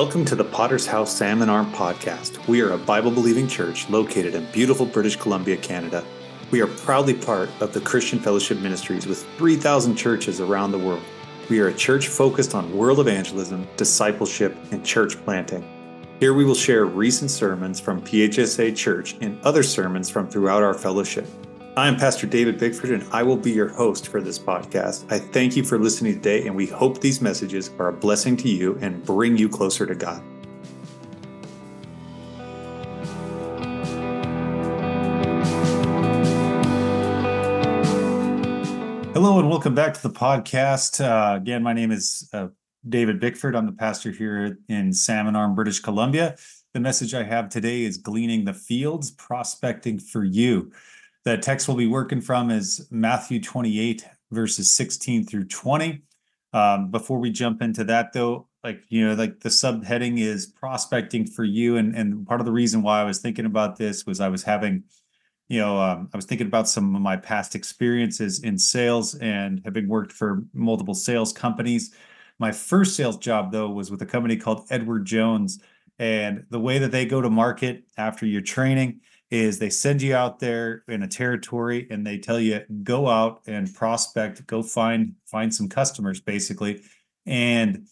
Welcome to the Potter's House Salmon Arm podcast. We are a Bible believing church located in beautiful British Columbia, Canada. We are proudly part of the Christian Fellowship Ministries with 3,000 churches around the world. We are a church focused on world evangelism, discipleship, and church planting. Here we will share recent sermons from PHSA Church and other sermons from throughout our fellowship. I am Pastor David Bickford, and I will be your host for this podcast. I thank you for listening today, and we hope these messages are a blessing to you and bring you closer to God. Hello, and welcome back to the podcast. Uh, again, my name is uh, David Bickford. I'm the pastor here in Salmon Arm, British Columbia. The message I have today is Gleaning the Fields, Prospecting for You. The text we'll be working from is Matthew 28, verses 16 through 20. Um, before we jump into that, though, like, you know, like the subheading is prospecting for you. And, and part of the reason why I was thinking about this was I was having, you know, um, I was thinking about some of my past experiences in sales and having worked for multiple sales companies. My first sales job, though, was with a company called Edward Jones. And the way that they go to market after your training is they send you out there in a territory and they tell you go out and prospect go find find some customers basically. And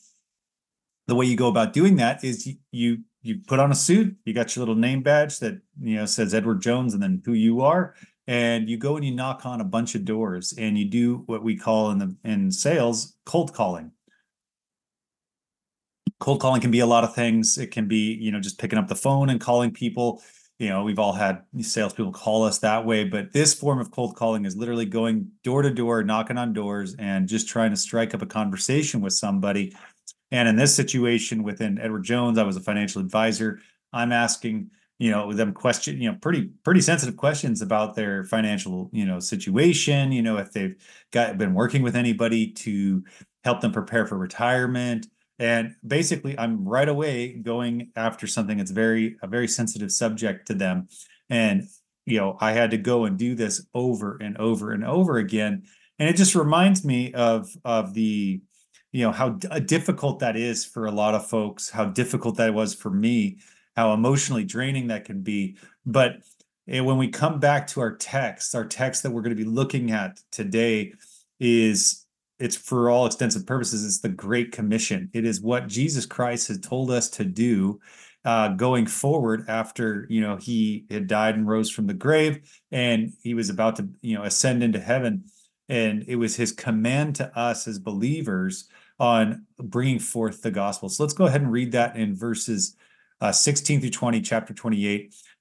the way you go about doing that is you you, put on a suit you got your little name badge that you know says edward jones and then who you are and you go and you knock on a bunch of doors and you do what we call in the in sales cold calling. Cold calling can be a lot of things. It can be you know just picking up the phone and calling people you know, we've all had salespeople call us that way, but this form of cold calling is literally going door to door, knocking on doors, and just trying to strike up a conversation with somebody. And in this situation within Edward Jones, I was a financial advisor. I'm asking, you know, them question, you know, pretty pretty sensitive questions about their financial, you know, situation. You know, if they've got been working with anybody to help them prepare for retirement and basically i'm right away going after something that's very a very sensitive subject to them. And you know i had to go and do this over and over and over again. And it just reminds me of of the you know how d- difficult that is for a lot of folks how difficult that was for me how emotionally draining that can be. But eh, when we come back to our text our text that we're going to be looking at today is it's for all extensive purposes it's the great commission. It is what jesus christ has told us to do uh, going forward after you know he had died and rose from the grave and he was about to you know ascend into heaven. And it was his command to us as believers on bringing forth the gospel. So let's go ahead and read that in verses uh, 16 through 20 chapter 28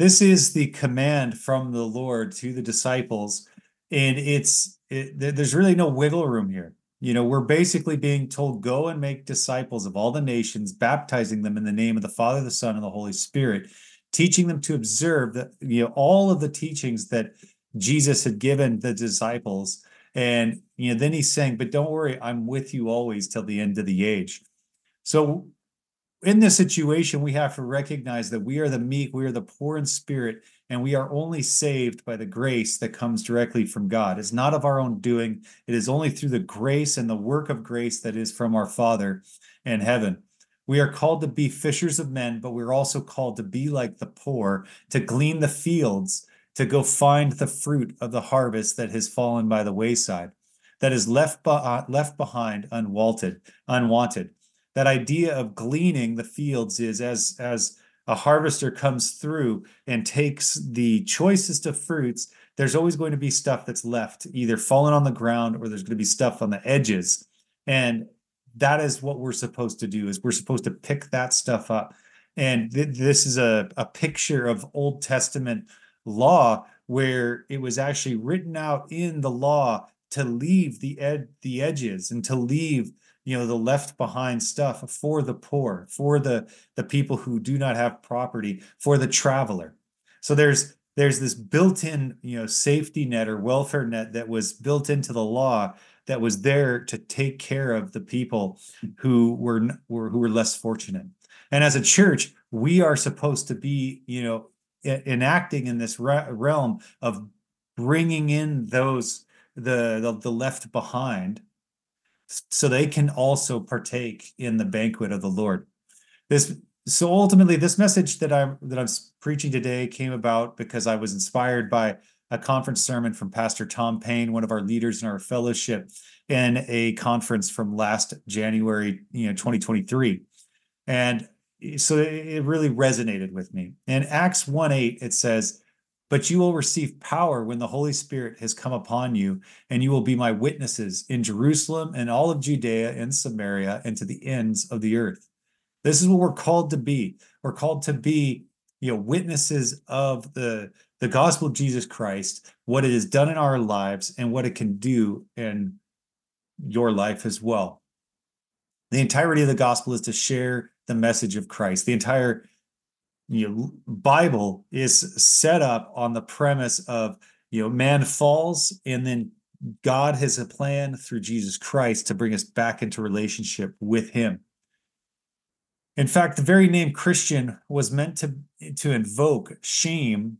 this is the command from the Lord to the disciples, and it's it, there's really no wiggle room here. You know, we're basically being told, go and make disciples of all the nations, baptizing them in the name of the Father, the Son, and the Holy Spirit, teaching them to observe that, you know, all of the teachings that Jesus had given the disciples. And, you know, then he's saying, but don't worry, I'm with you always till the end of the age. So in this situation, we have to recognize that we are the meek, we are the poor in spirit, and we are only saved by the grace that comes directly from God. It's not of our own doing, it is only through the grace and the work of grace that is from our Father in heaven. We are called to be fishers of men, but we're also called to be like the poor, to glean the fields, to go find the fruit of the harvest that has fallen by the wayside, that is left, be- uh, left behind unwanted, unwanted that idea of gleaning the fields is as as a harvester comes through and takes the choicest of fruits there's always going to be stuff that's left either fallen on the ground or there's going to be stuff on the edges. And that is what we're supposed to do is we're supposed to pick that stuff up. And th- this is a, a picture of old testament law where it was actually written out in the law to leave the ed- the edges and to leave you know the left behind stuff for the poor for the the people who do not have property for the traveler. So there's there's this built-in you know safety net or welfare net that was built into the law that was there to take care of the people who were, were who were less fortunate. And as a church we are supposed to be you know enacting in this realm of bringing in those the, the the left behind so they can also partake in the banquet of the Lord. This so ultimately this message that I'm that I'm preaching today came about because I was inspired by a conference sermon from Pastor Tom Payne, one of our leaders in our fellowship, in a conference from last January, you know, 2023. And so it really resonated with me. In Acts 1 8, it says, but you will receive power when the Holy Spirit has come upon you, and you will be my witnesses in Jerusalem and all of Judea and Samaria and to the ends of the earth. This is what we're called to be. We're called to be, you know, witnesses of the the gospel of Jesus Christ, what it has done in our lives, and what it can do in your life as well. The entirety of the gospel is to share the message of Christ. The entire you know bible is set up on the premise of you know man falls and then god has a plan through jesus christ to bring us back into relationship with him. In fact the very name christian was meant to to invoke shame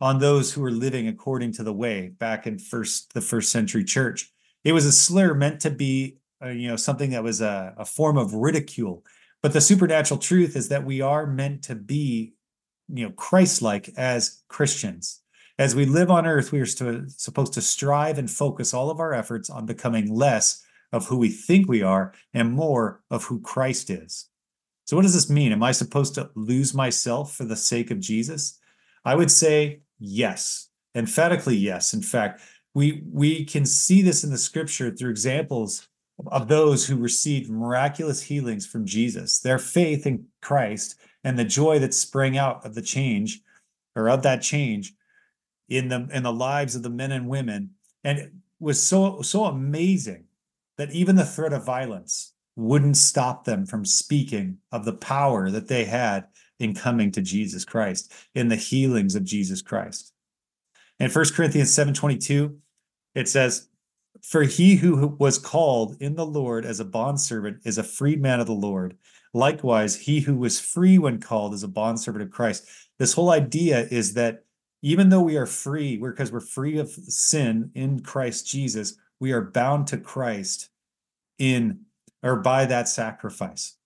on those who were living according to the way back in first the first century church. It was a slur meant to be uh, you know something that was a, a form of ridicule but the supernatural truth is that we are meant to be, you know, Christ-like as Christians. As we live on earth, we are supposed to strive and focus all of our efforts on becoming less of who we think we are and more of who Christ is. So, what does this mean? Am I supposed to lose myself for the sake of Jesus? I would say yes, emphatically yes. In fact, we we can see this in the scripture through examples of those who received miraculous healings from Jesus, their faith in Christ, and the joy that sprang out of the change or of that change in the in the lives of the men and women and it was so so amazing that even the threat of violence wouldn't stop them from speaking of the power that they had in coming to Jesus Christ in the healings of Jesus Christ. In 1 Corinthians 7:22 it says for he who was called in the Lord as a bondservant is a freedman of the Lord. Likewise, he who was free when called is a bondservant of Christ. This whole idea is that even though we are free, we're because we're free of sin in Christ Jesus, we are bound to Christ in or by that sacrifice.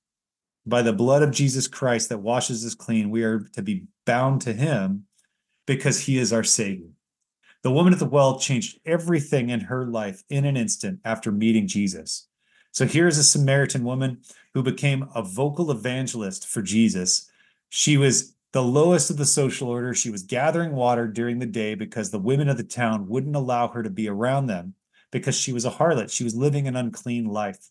By the blood of Jesus Christ that washes us clean, we are to be bound to him because he is our Savior. The woman at the well changed everything in her life in an instant after meeting Jesus. So here's a Samaritan woman who became a vocal evangelist for Jesus. She was the lowest of the social order. She was gathering water during the day because the women of the town wouldn't allow her to be around them because she was a harlot. She was living an unclean life.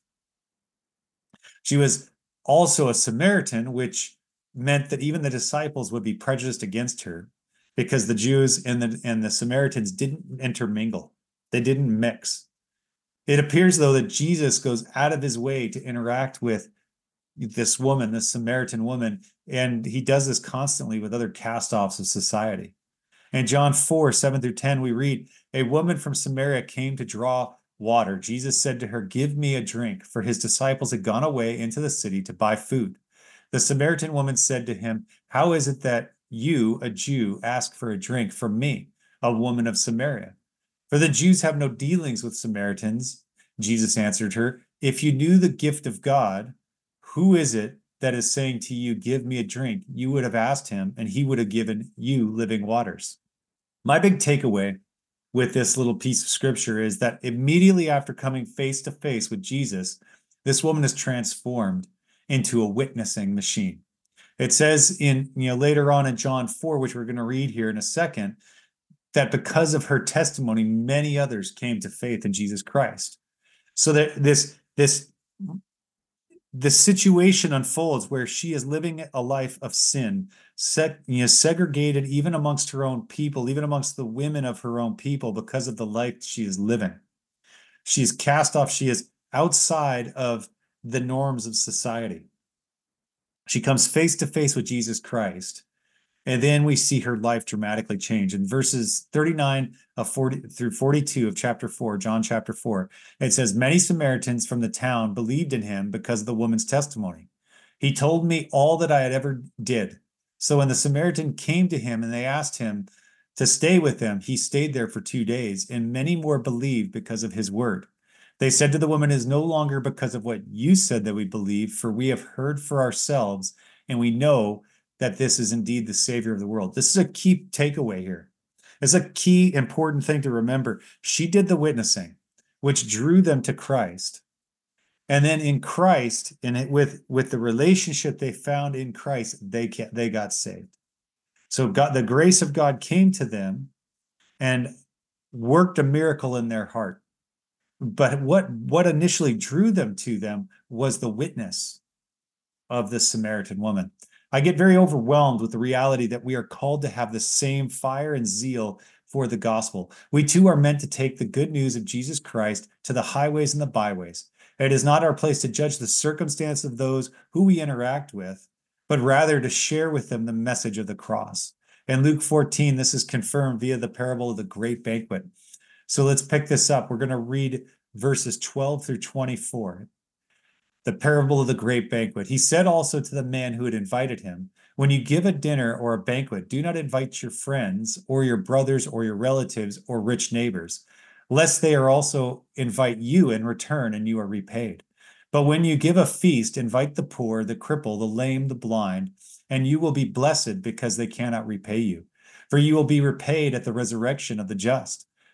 She was also a Samaritan, which meant that even the disciples would be prejudiced against her because the Jews and the and the Samaritans didn't intermingle. They didn't mix. It appears though that Jesus goes out of his way to interact with this woman, this Samaritan woman, and he does this constantly with other cast-offs of society. In John 4, 7 through 10, we read, A woman from Samaria came to draw water. Jesus said to her, Give me a drink, for his disciples had gone away into the city to buy food. The Samaritan woman said to him, How is it that you, a Jew, ask for a drink from me, a woman of Samaria. For the Jews have no dealings with Samaritans. Jesus answered her, If you knew the gift of God, who is it that is saying to you, Give me a drink? You would have asked him, and he would have given you living waters. My big takeaway with this little piece of scripture is that immediately after coming face to face with Jesus, this woman is transformed into a witnessing machine. It says in, you know, later on in John 4, which we're going to read here in a second, that because of her testimony, many others came to faith in Jesus Christ. So that this, this, the situation unfolds where she is living a life of sin, set, you know, segregated even amongst her own people, even amongst the women of her own people, because of the life she is living. She's cast off. She is outside of the norms of society. She comes face to face with Jesus Christ. And then we see her life dramatically change. In verses 39 of 40 through 42 of chapter 4, John chapter 4, it says, Many Samaritans from the town believed in him because of the woman's testimony. He told me all that I had ever did. So when the Samaritan came to him and they asked him to stay with them, he stayed there for two days, and many more believed because of his word. They said to the woman, It is no longer because of what you said that we believe, for we have heard for ourselves, and we know that this is indeed the Savior of the world. This is a key takeaway here. It's a key important thing to remember. She did the witnessing, which drew them to Christ. And then in Christ, and with with the relationship they found in Christ, they can, they got saved. So God, the grace of God came to them and worked a miracle in their heart. But what what initially drew them to them was the witness of the Samaritan woman. I get very overwhelmed with the reality that we are called to have the same fire and zeal for the gospel. We too are meant to take the good news of Jesus Christ to the highways and the byways. It is not our place to judge the circumstance of those who we interact with, but rather to share with them the message of the cross. In Luke 14, this is confirmed via the parable of the great banquet. So let's pick this up. We're going to read verses 12 through 24 the parable of the great banquet. He said also to the man who had invited him, When you give a dinner or a banquet, do not invite your friends or your brothers or your relatives or rich neighbors, lest they are also invite you in return and you are repaid. But when you give a feast, invite the poor, the cripple, the lame, the blind, and you will be blessed because they cannot repay you. For you will be repaid at the resurrection of the just.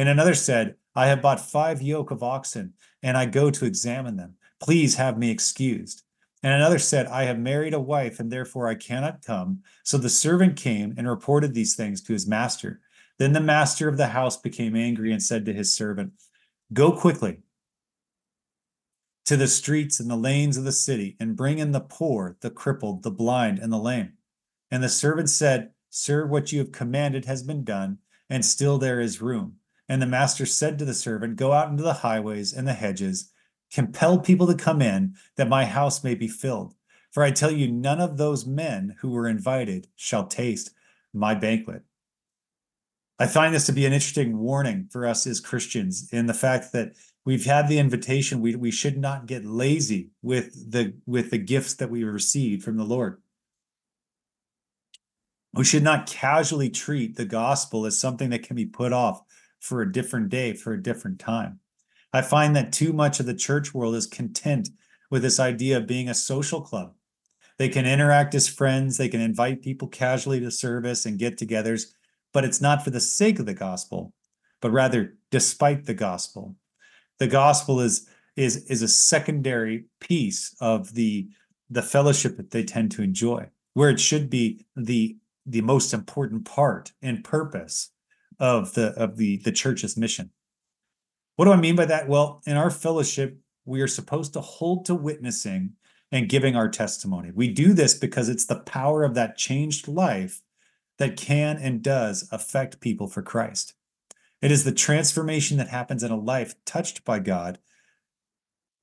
And another said, I have bought five yoke of oxen, and I go to examine them. Please have me excused. And another said, I have married a wife, and therefore I cannot come. So the servant came and reported these things to his master. Then the master of the house became angry and said to his servant, Go quickly to the streets and the lanes of the city, and bring in the poor, the crippled, the blind, and the lame. And the servant said, Sir, what you have commanded has been done, and still there is room. And the master said to the servant, Go out into the highways and the hedges compel people to come in that my house may be filled. For I tell you, none of those men who were invited shall taste my banquet. I find this to be an interesting warning for us as Christians in the fact that we've had the invitation. We, we should not get lazy with the with the gifts that we receive from the Lord. We should not casually treat the gospel as something that can be put off for a different day, for a different time. I find that too much of the church world is content with this idea of being a social club. They can interact as friends, they can invite people casually to service and get togethers, but it's not for the sake of the gospel, but rather despite the gospel. The gospel is is is a secondary piece of the the fellowship that they tend to enjoy, where it should be the the most important part and purpose of the of the the church's mission. What do I mean by that? Well, in our fellowship, we are supposed to hold to witnessing and giving our testimony. We do this because it's the power of that changed life that can and does affect people for Christ. It is the transformation that happens in a life touched by God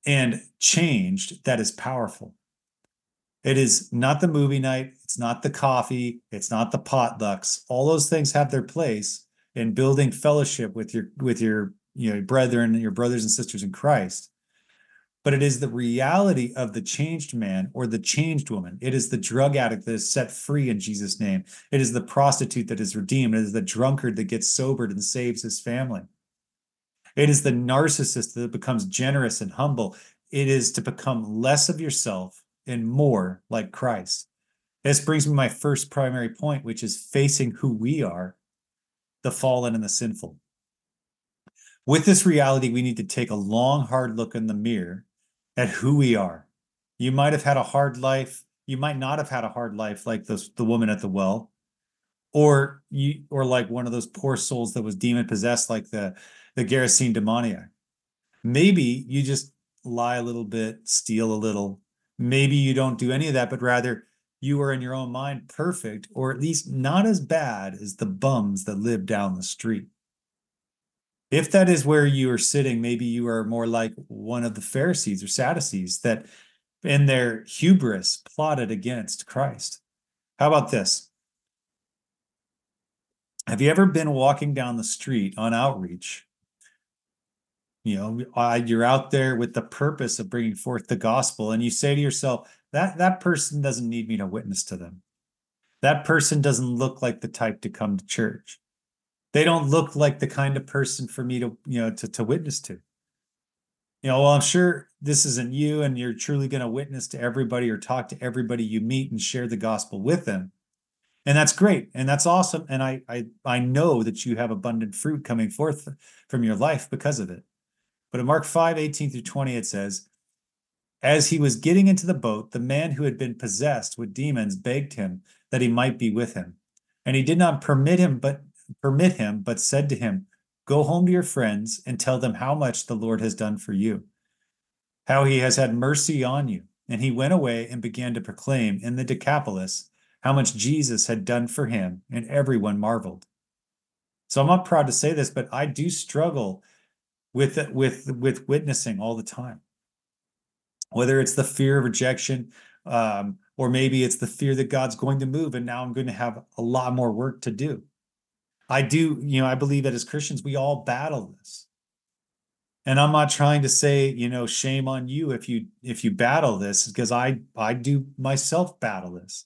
and changed that is powerful. It is not the movie night, it's not the coffee, it's not the potlucks. All those things have their place in building fellowship with your with your you know brethren your brothers and sisters in christ. But it is the reality of the changed man or the changed woman. It is the drug addict that is set free in jesus name. It is the prostitute that is redeemed. It is the drunkard that gets sobered and saves his family. It is the narcissist that becomes generous and humble. It is to become less of yourself and more like christ. This brings me my first primary point which is facing who we are the fallen and the sinful With this reality, we need to take a long, hard look in the mirror at who we are. You might have had a hard life. You might not have had a hard life like this, the woman at the well, or you, or like one of those poor souls that was demon possessed, like the the Gerasene demoniac. Maybe you just lie a little bit, steal a little. Maybe you don't do any of that, but rather you are in your own mind perfect, or at least not as bad as the bums that live down the street. If that is where you are sitting, maybe you are more like one of the Pharisees or Sadducees that in their hubris plotted against Christ. How about this? Have you ever been walking down the street on outreach? You know, you're out there with the purpose of bringing forth the gospel, and you say to yourself, that that person doesn't need me to witness to them. That person doesn't look like the type to come to church. They don't look like the kind of person for me to, you know, to, to witness to. You know, well, I'm sure this isn't you and you're truly going to witness to everybody or talk to everybody you meet and share the gospel with them. And that's great. And that's awesome. And I I I know that you have abundant fruit coming forth from your life because of it. But in Mark 5, 18 through 20, it says, as he was getting into the boat, the man who had been possessed with demons begged him that he might be with him. And he did not permit him, but permit him, but said to him, Go home to your friends and tell them how much the Lord has done for you, how he has had mercy on you. And he went away and began to proclaim in the Decapolis how much Jesus had done for him, and everyone marveled. So I'm not proud to say this, but I do struggle with with with witnessing all the time whether it's the fear of rejection um, or maybe it's the fear that God's going to move and now I'm going to have a lot more work to do. I do, you know, I believe that as Christians, we all battle this. And I'm not trying to say, you know, shame on you if you if you battle this, because I I do myself battle this.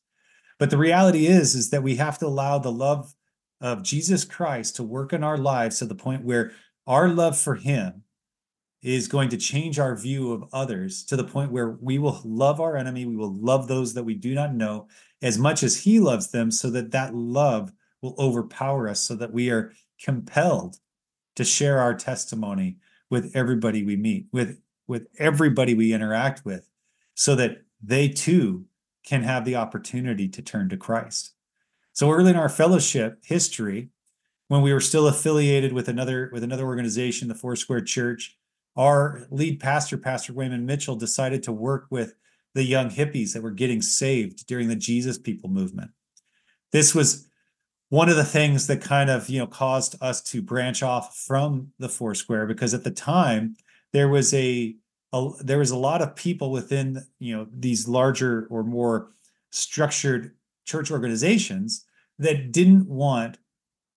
But the reality is, is that we have to allow the love of Jesus Christ to work in our lives to the point where our love for him is going to change our view of others to the point where we will love our enemy, we will love those that we do not know as much as he loves them, so that that love will overpower us, so that we are compelled to share our testimony with everybody we meet, with with everybody we interact with, so that they too can have the opportunity to turn to Christ. So early in our fellowship history, when we were still affiliated with another with another organization, the Foursquare Church, our lead pastor, Pastor Wayman Mitchell, decided to work with the young hippies that were getting saved during the Jesus People movement. This was one of the things that kind of you know caused us to branch off from the Foursquare because at the time there was a, a there was a lot of people within you know these larger or more structured church organizations that didn't want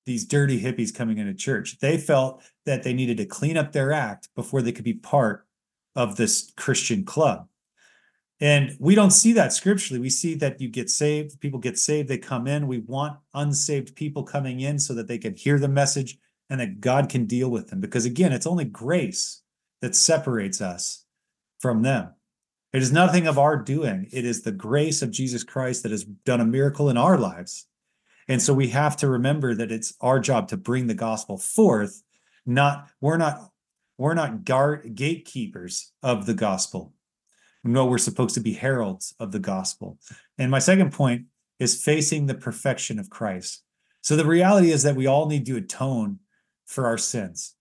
these dirty hippies coming into church. They felt that they needed to clean up their act before they could be part of this Christian club. And we don't see that scripturally. We see that you get saved, people get saved, they come in. We want unsaved people coming in so that they can hear the message and that God can deal with them. Because again, it's only grace that separates us from them. It is nothing of our doing, it is the grace of Jesus Christ that has done a miracle in our lives and so we have to remember that it's our job to bring the gospel forth, not we're not we're not guard gatekeepers of the gospel. No, we're supposed to be heralds of the gospel. And my second point is facing the perfection of Christ. So the reality is that we all need to atone for our sins.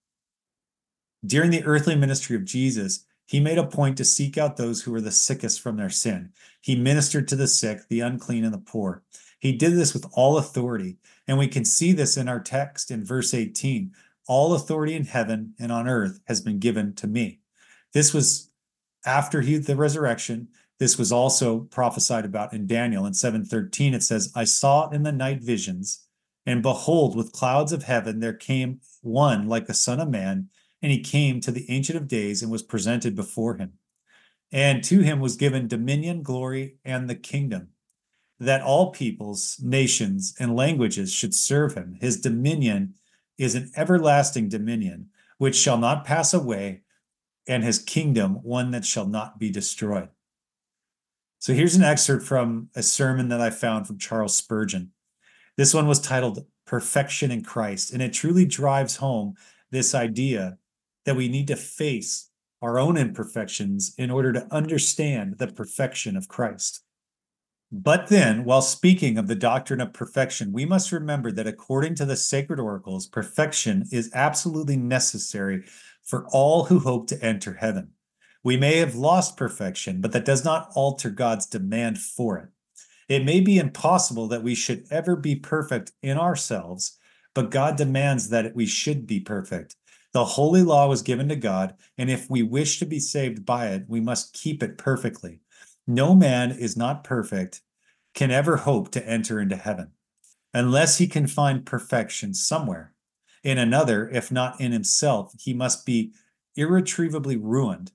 During the earthly ministry of Jesus, he made a point to seek out those who were the sickest from their sin. He ministered to the sick, the unclean, and the poor. He did this with all authority. And we can see this in our text in verse 18. All authority in heaven and on earth has been given to me. This was after he the resurrection. This was also prophesied about in Daniel in 7:13. It says, I saw in the night visions, and behold, with clouds of heaven there came one like the Son of Man, and he came to the Ancient of Days and was presented before him. And to him was given dominion, glory, and the kingdom that all peoples, nations, and languages should serve him. His dominion is an everlasting dominion which shall not pass away, and his kingdom one that shall not be destroyed. So here's an excerpt from a sermon that I found from Charles Spurgeon. This one was titled Perfection in Christ, and it truly drives home this idea that we need to face our own imperfections in order to understand the perfection of Christ. But then, while speaking of the doctrine of perfection, we must remember that according to the sacred oracles, perfection is absolutely necessary for all who hope to enter heaven. We may have lost perfection, but that does not alter God's demand for it. It may be impossible that we should ever be perfect in ourselves, but God demands that we should be perfect. The holy law was given to God, and if we wish to be saved by it, we must keep it perfectly. No man is not perfect, can ever hope to enter into heaven, unless he can find perfection somewhere. In another, if not in himself, he must be irretrievably ruined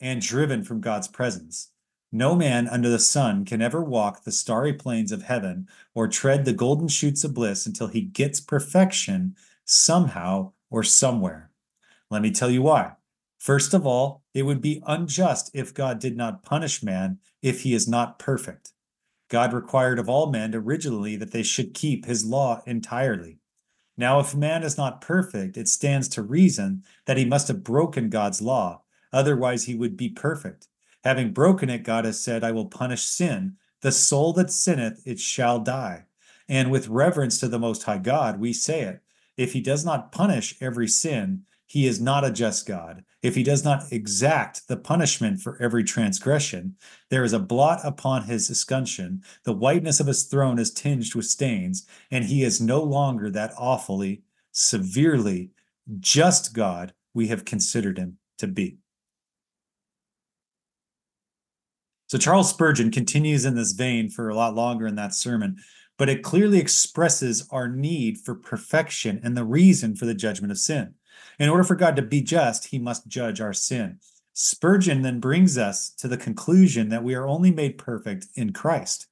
and driven from God's presence. No man under the sun can ever walk the starry plains of heaven or tread the golden shoots of bliss until he gets perfection somehow or somewhere. Let me tell you why. First of all, it would be unjust if God did not punish man if he is not perfect. God required of all men originally that they should keep his law entirely. Now, if man is not perfect, it stands to reason that he must have broken God's law, otherwise, he would be perfect. Having broken it, God has said, I will punish sin. The soul that sinneth, it shall die. And with reverence to the Most High God, we say it. If he does not punish every sin, he is not a just God. If he does not exact the punishment for every transgression, there is a blot upon his escutcheon. The whiteness of his throne is tinged with stains, and he is no longer that awfully, severely just God we have considered him to be. So Charles Spurgeon continues in this vein for a lot longer in that sermon, but it clearly expresses our need for perfection and the reason for the judgment of sin. In order for God to be just, he must judge our sin. Spurgeon then brings us to the conclusion that we are only made perfect in Christ.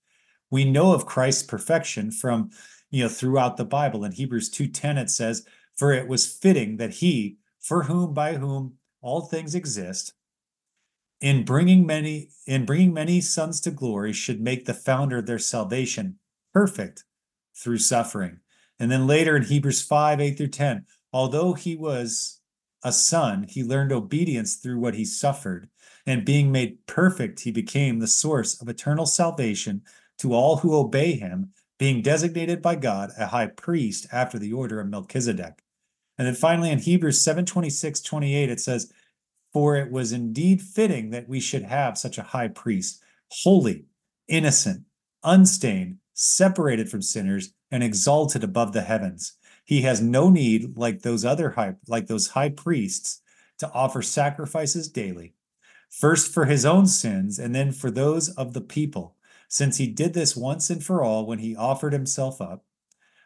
We know of Christ's perfection from, you know, throughout the Bible. In Hebrews 2:10 it says, "For it was fitting that he, for whom by whom all things exist, in bringing many in bringing many sons to glory should make the founder of their salvation perfect through suffering." And then later in Hebrews 5, 8 through 10, Although he was a son, he learned obedience through what he suffered. And being made perfect, he became the source of eternal salvation to all who obey him, being designated by God a high priest after the order of Melchizedek. And then finally in Hebrews 7 26, 28, it says, For it was indeed fitting that we should have such a high priest, holy, innocent, unstained, separated from sinners, and exalted above the heavens he has no need, like those other high, like those high priests, to offer sacrifices daily, first for his own sins and then for those of the people, since he did this once and for all when he offered himself up.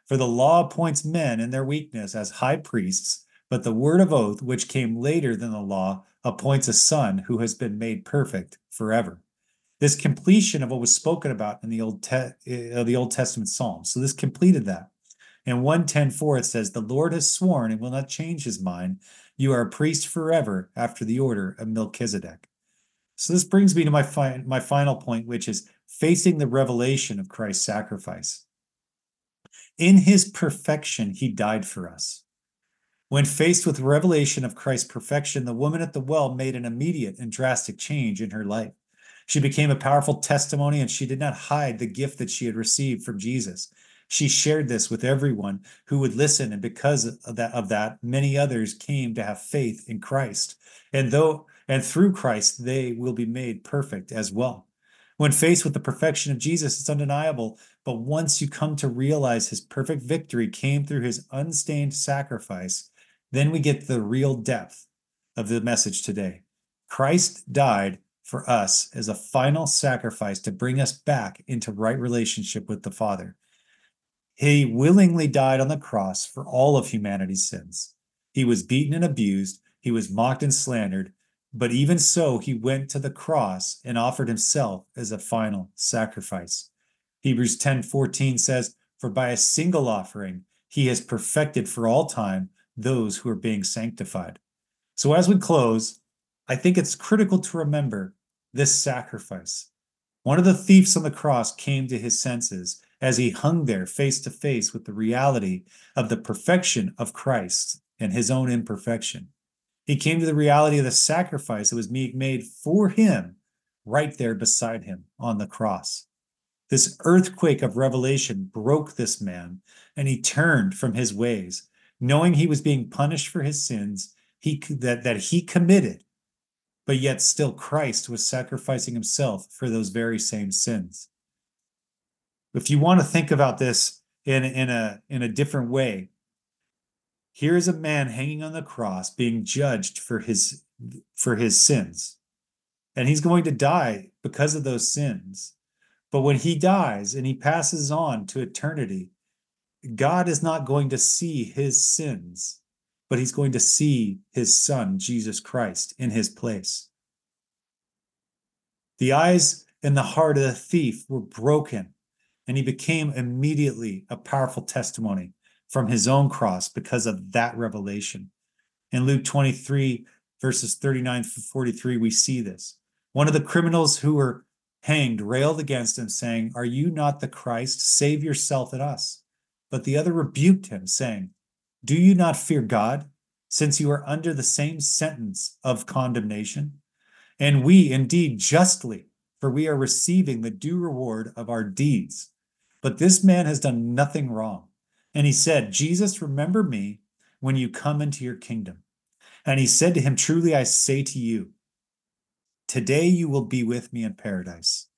For the law appoints men in their weakness as high priests, but the word of oath, which came later than the law, appoints a son who has been made perfect forever. This completion of what was spoken about in the Old, Te- uh, the Old Testament Psalms. So this completed that. In 110.4, it says, The Lord has sworn and will not change his mind. You are a priest forever after the order of Melchizedek. So this brings me to my, fi- my final point, which is facing the revelation of Christ's sacrifice. In his perfection, he died for us. When faced with revelation of Christ's perfection, the woman at the well made an immediate and drastic change in her life. She became a powerful testimony and she did not hide the gift that she had received from Jesus. She shared this with everyone who would listen, and because of that, of that, many others came to have faith in Christ. And though and through Christ, they will be made perfect as well. When faced with the perfection of Jesus, it's undeniable. But once you come to realize his perfect victory came through his unstained sacrifice, then we get the real depth of the message today. Christ died for us as a final sacrifice to bring us back into right relationship with the Father. He willingly died on the cross for all of humanity's sins. He was beaten and abused, he was mocked and slandered, but even so, he went to the cross and offered himself as a final sacrifice. Hebrews 10:14 says, "For by a single offering he has perfected for all time those who are being sanctified." So as we close, I think it's critical to remember this sacrifice. One of the thieves on the cross came to his senses as he hung there face to face with the reality of the perfection of Christ and his own imperfection. He came to the reality of the sacrifice that was being made for him right there beside him on the cross. This earthquake of revelation broke this man, and he turned from his ways, knowing he was being punished for his sins he, that, that he committed, but yet still Christ was sacrificing himself for those very same sins. If you want to think about this in, in, a, in a different way, here is a man hanging on the cross being judged for his for his sins. And he's going to die because of those sins. But when he dies and he passes on to eternity god is not going to see his sins but he's going to see his son jesus christ in his place. The eyes and the heart of the thief were broken and he became immediately a powerful testimony from his own cross because of that revelation. In Luke 23, verses 39 to 43, we see this. One of the criminals who were hanged railed against him, saying, Are you not the Christ? Save yourself and us. But the other rebuked him, saying, Do you not fear God, since you are under the same sentence of condemnation? And we indeed justly, for we are receiving the due reward of our deeds. But this man has done nothing wrong. And he said, Jesus, remember me when you come into your kingdom. And he said to him, Truly I say to you, today you will be with me in paradise.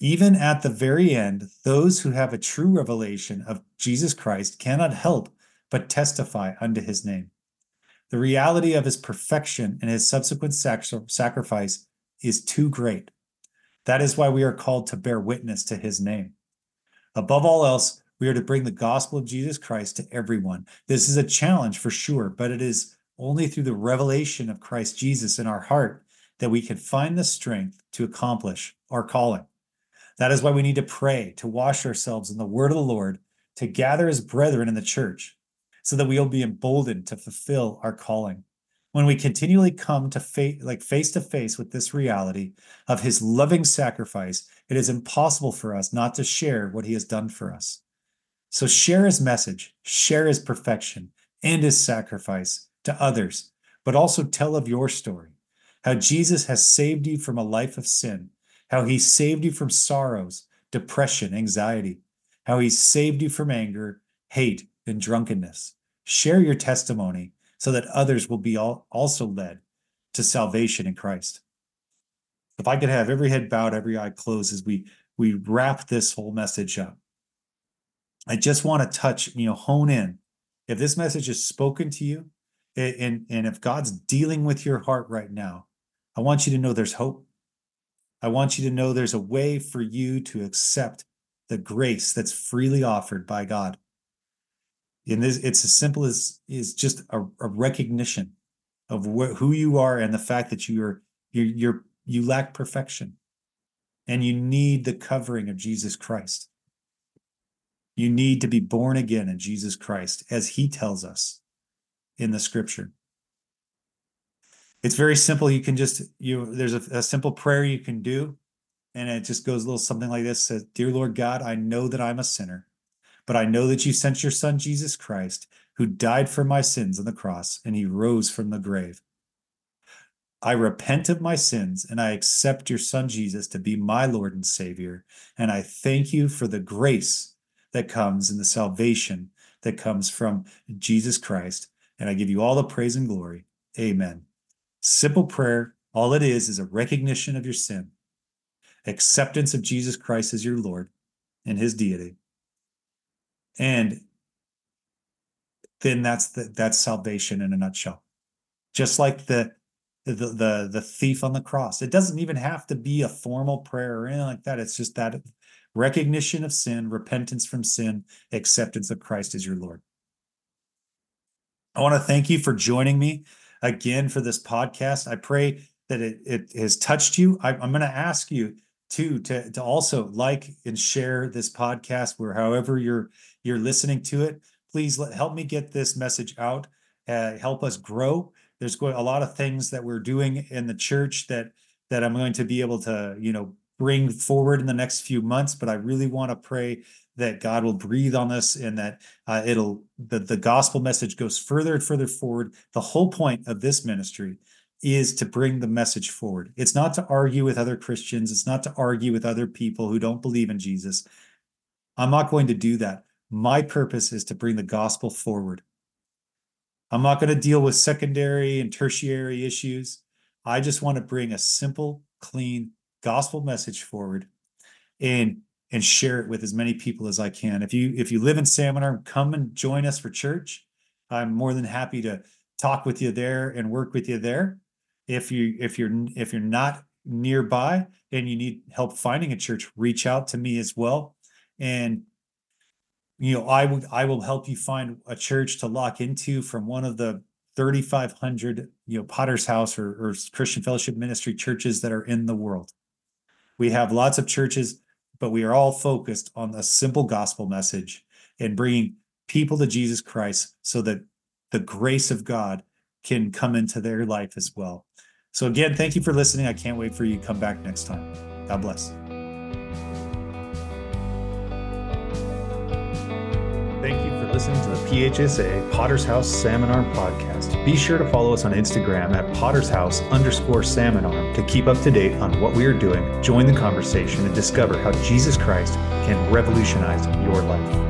Even at the very end, those who have a true revelation of Jesus Christ cannot help but testify unto his name. The reality of his perfection and his subsequent sacrifice is too great. That is why we are called to bear witness to his name. Above all else, we are to bring the gospel of Jesus Christ to everyone. This is a challenge for sure, but it is only through the revelation of Christ Jesus in our heart that we can find the strength to accomplish our calling. That is why we need to pray, to wash ourselves in the word of the Lord, to gather as brethren in the church, so that we'll be emboldened to fulfill our calling. When we continually come to face, like face to face with this reality of his loving sacrifice, it is impossible for us not to share what he has done for us. So share his message, share his perfection and his sacrifice to others, but also tell of your story, how Jesus has saved you from a life of sin, how he saved you from sorrows, depression, anxiety, how he saved you from anger, hate, and drunkenness. Share your testimony so that others will be also led to salvation in Christ. If I could have every head bowed, every eye closed as we we wrap this whole message up. I just want to touch, you know, hone in. If this message is spoken to you, and and if God's dealing with your heart right now, I want you to know there's hope. I want you to know there's a way for you to accept the grace that's freely offered by God. And this, it's as simple as is just a, a recognition of wh- who you are and the fact that you are you're, you're you lack perfection, and you need the covering of Jesus Christ. You need to be born again in Jesus Christ, as he tells us in the scripture. It's very simple. You can just, you there's a, a simple prayer you can do, and it just goes a little something like this says, Dear Lord God, I know that I'm a sinner, but I know that you sent your son Jesus Christ, who died for my sins on the cross, and he rose from the grave. I repent of my sins and I accept your son Jesus to be my Lord and Savior. And I thank you for the grace that comes and the salvation that comes from Jesus Christ. And I give you all the praise and glory. Amen. Simple prayer. All it is is a recognition of your sin, acceptance of Jesus Christ as your Lord and his deity. And then that's the, that's salvation in a nutshell. Just like the the the the thief on the cross. It doesn't even have to be a formal prayer or anything like that. It's just that recognition of sin, repentance from sin, acceptance of Christ as your Lord. I want to thank you for joining me again for this podcast. I pray that it, it has touched you. I, am going to ask you too to, to also like and share this podcast where however you're you're listening to it. Please let, help me get this message out. Uh, help us grow. There's going a lot of things that we're doing in the church that that I'm going to be able to you know bring forward in the next few months, but I really want to pray that God will breathe on us and that uh, it'll the, the gospel message goes further and further forward. The whole point of this ministry is to bring the message forward. It's not to argue with other Christians, it's not to argue with other people who don't believe in Jesus. I'm not going to do that. My purpose is to bring the gospel forward. I'm not going to deal with secondary and tertiary issues. I just want to bring a simple, clean gospel message forward and and share it with as many people as I can. If you if you live in Salmon Arm, come and join us for church. I'm more than happy to talk with you there and work with you there. If you if you're if you're not nearby and you need help finding a church, reach out to me as well. And you know, I would I will help you find a church to lock into from one of the 3,500 you know Potter's House or, or Christian Fellowship Ministry churches that are in the world. We have lots of churches, but we are all focused on a simple gospel message and bringing people to Jesus Christ so that the grace of God can come into their life as well. So again, thank you for listening. I can't wait for you to come back next time. God bless. To the PHSA Potter's House Salmon Arm podcast. Be sure to follow us on Instagram at Potter's House underscore Salmon Arm to keep up to date on what we are doing, join the conversation, and discover how Jesus Christ can revolutionize your life.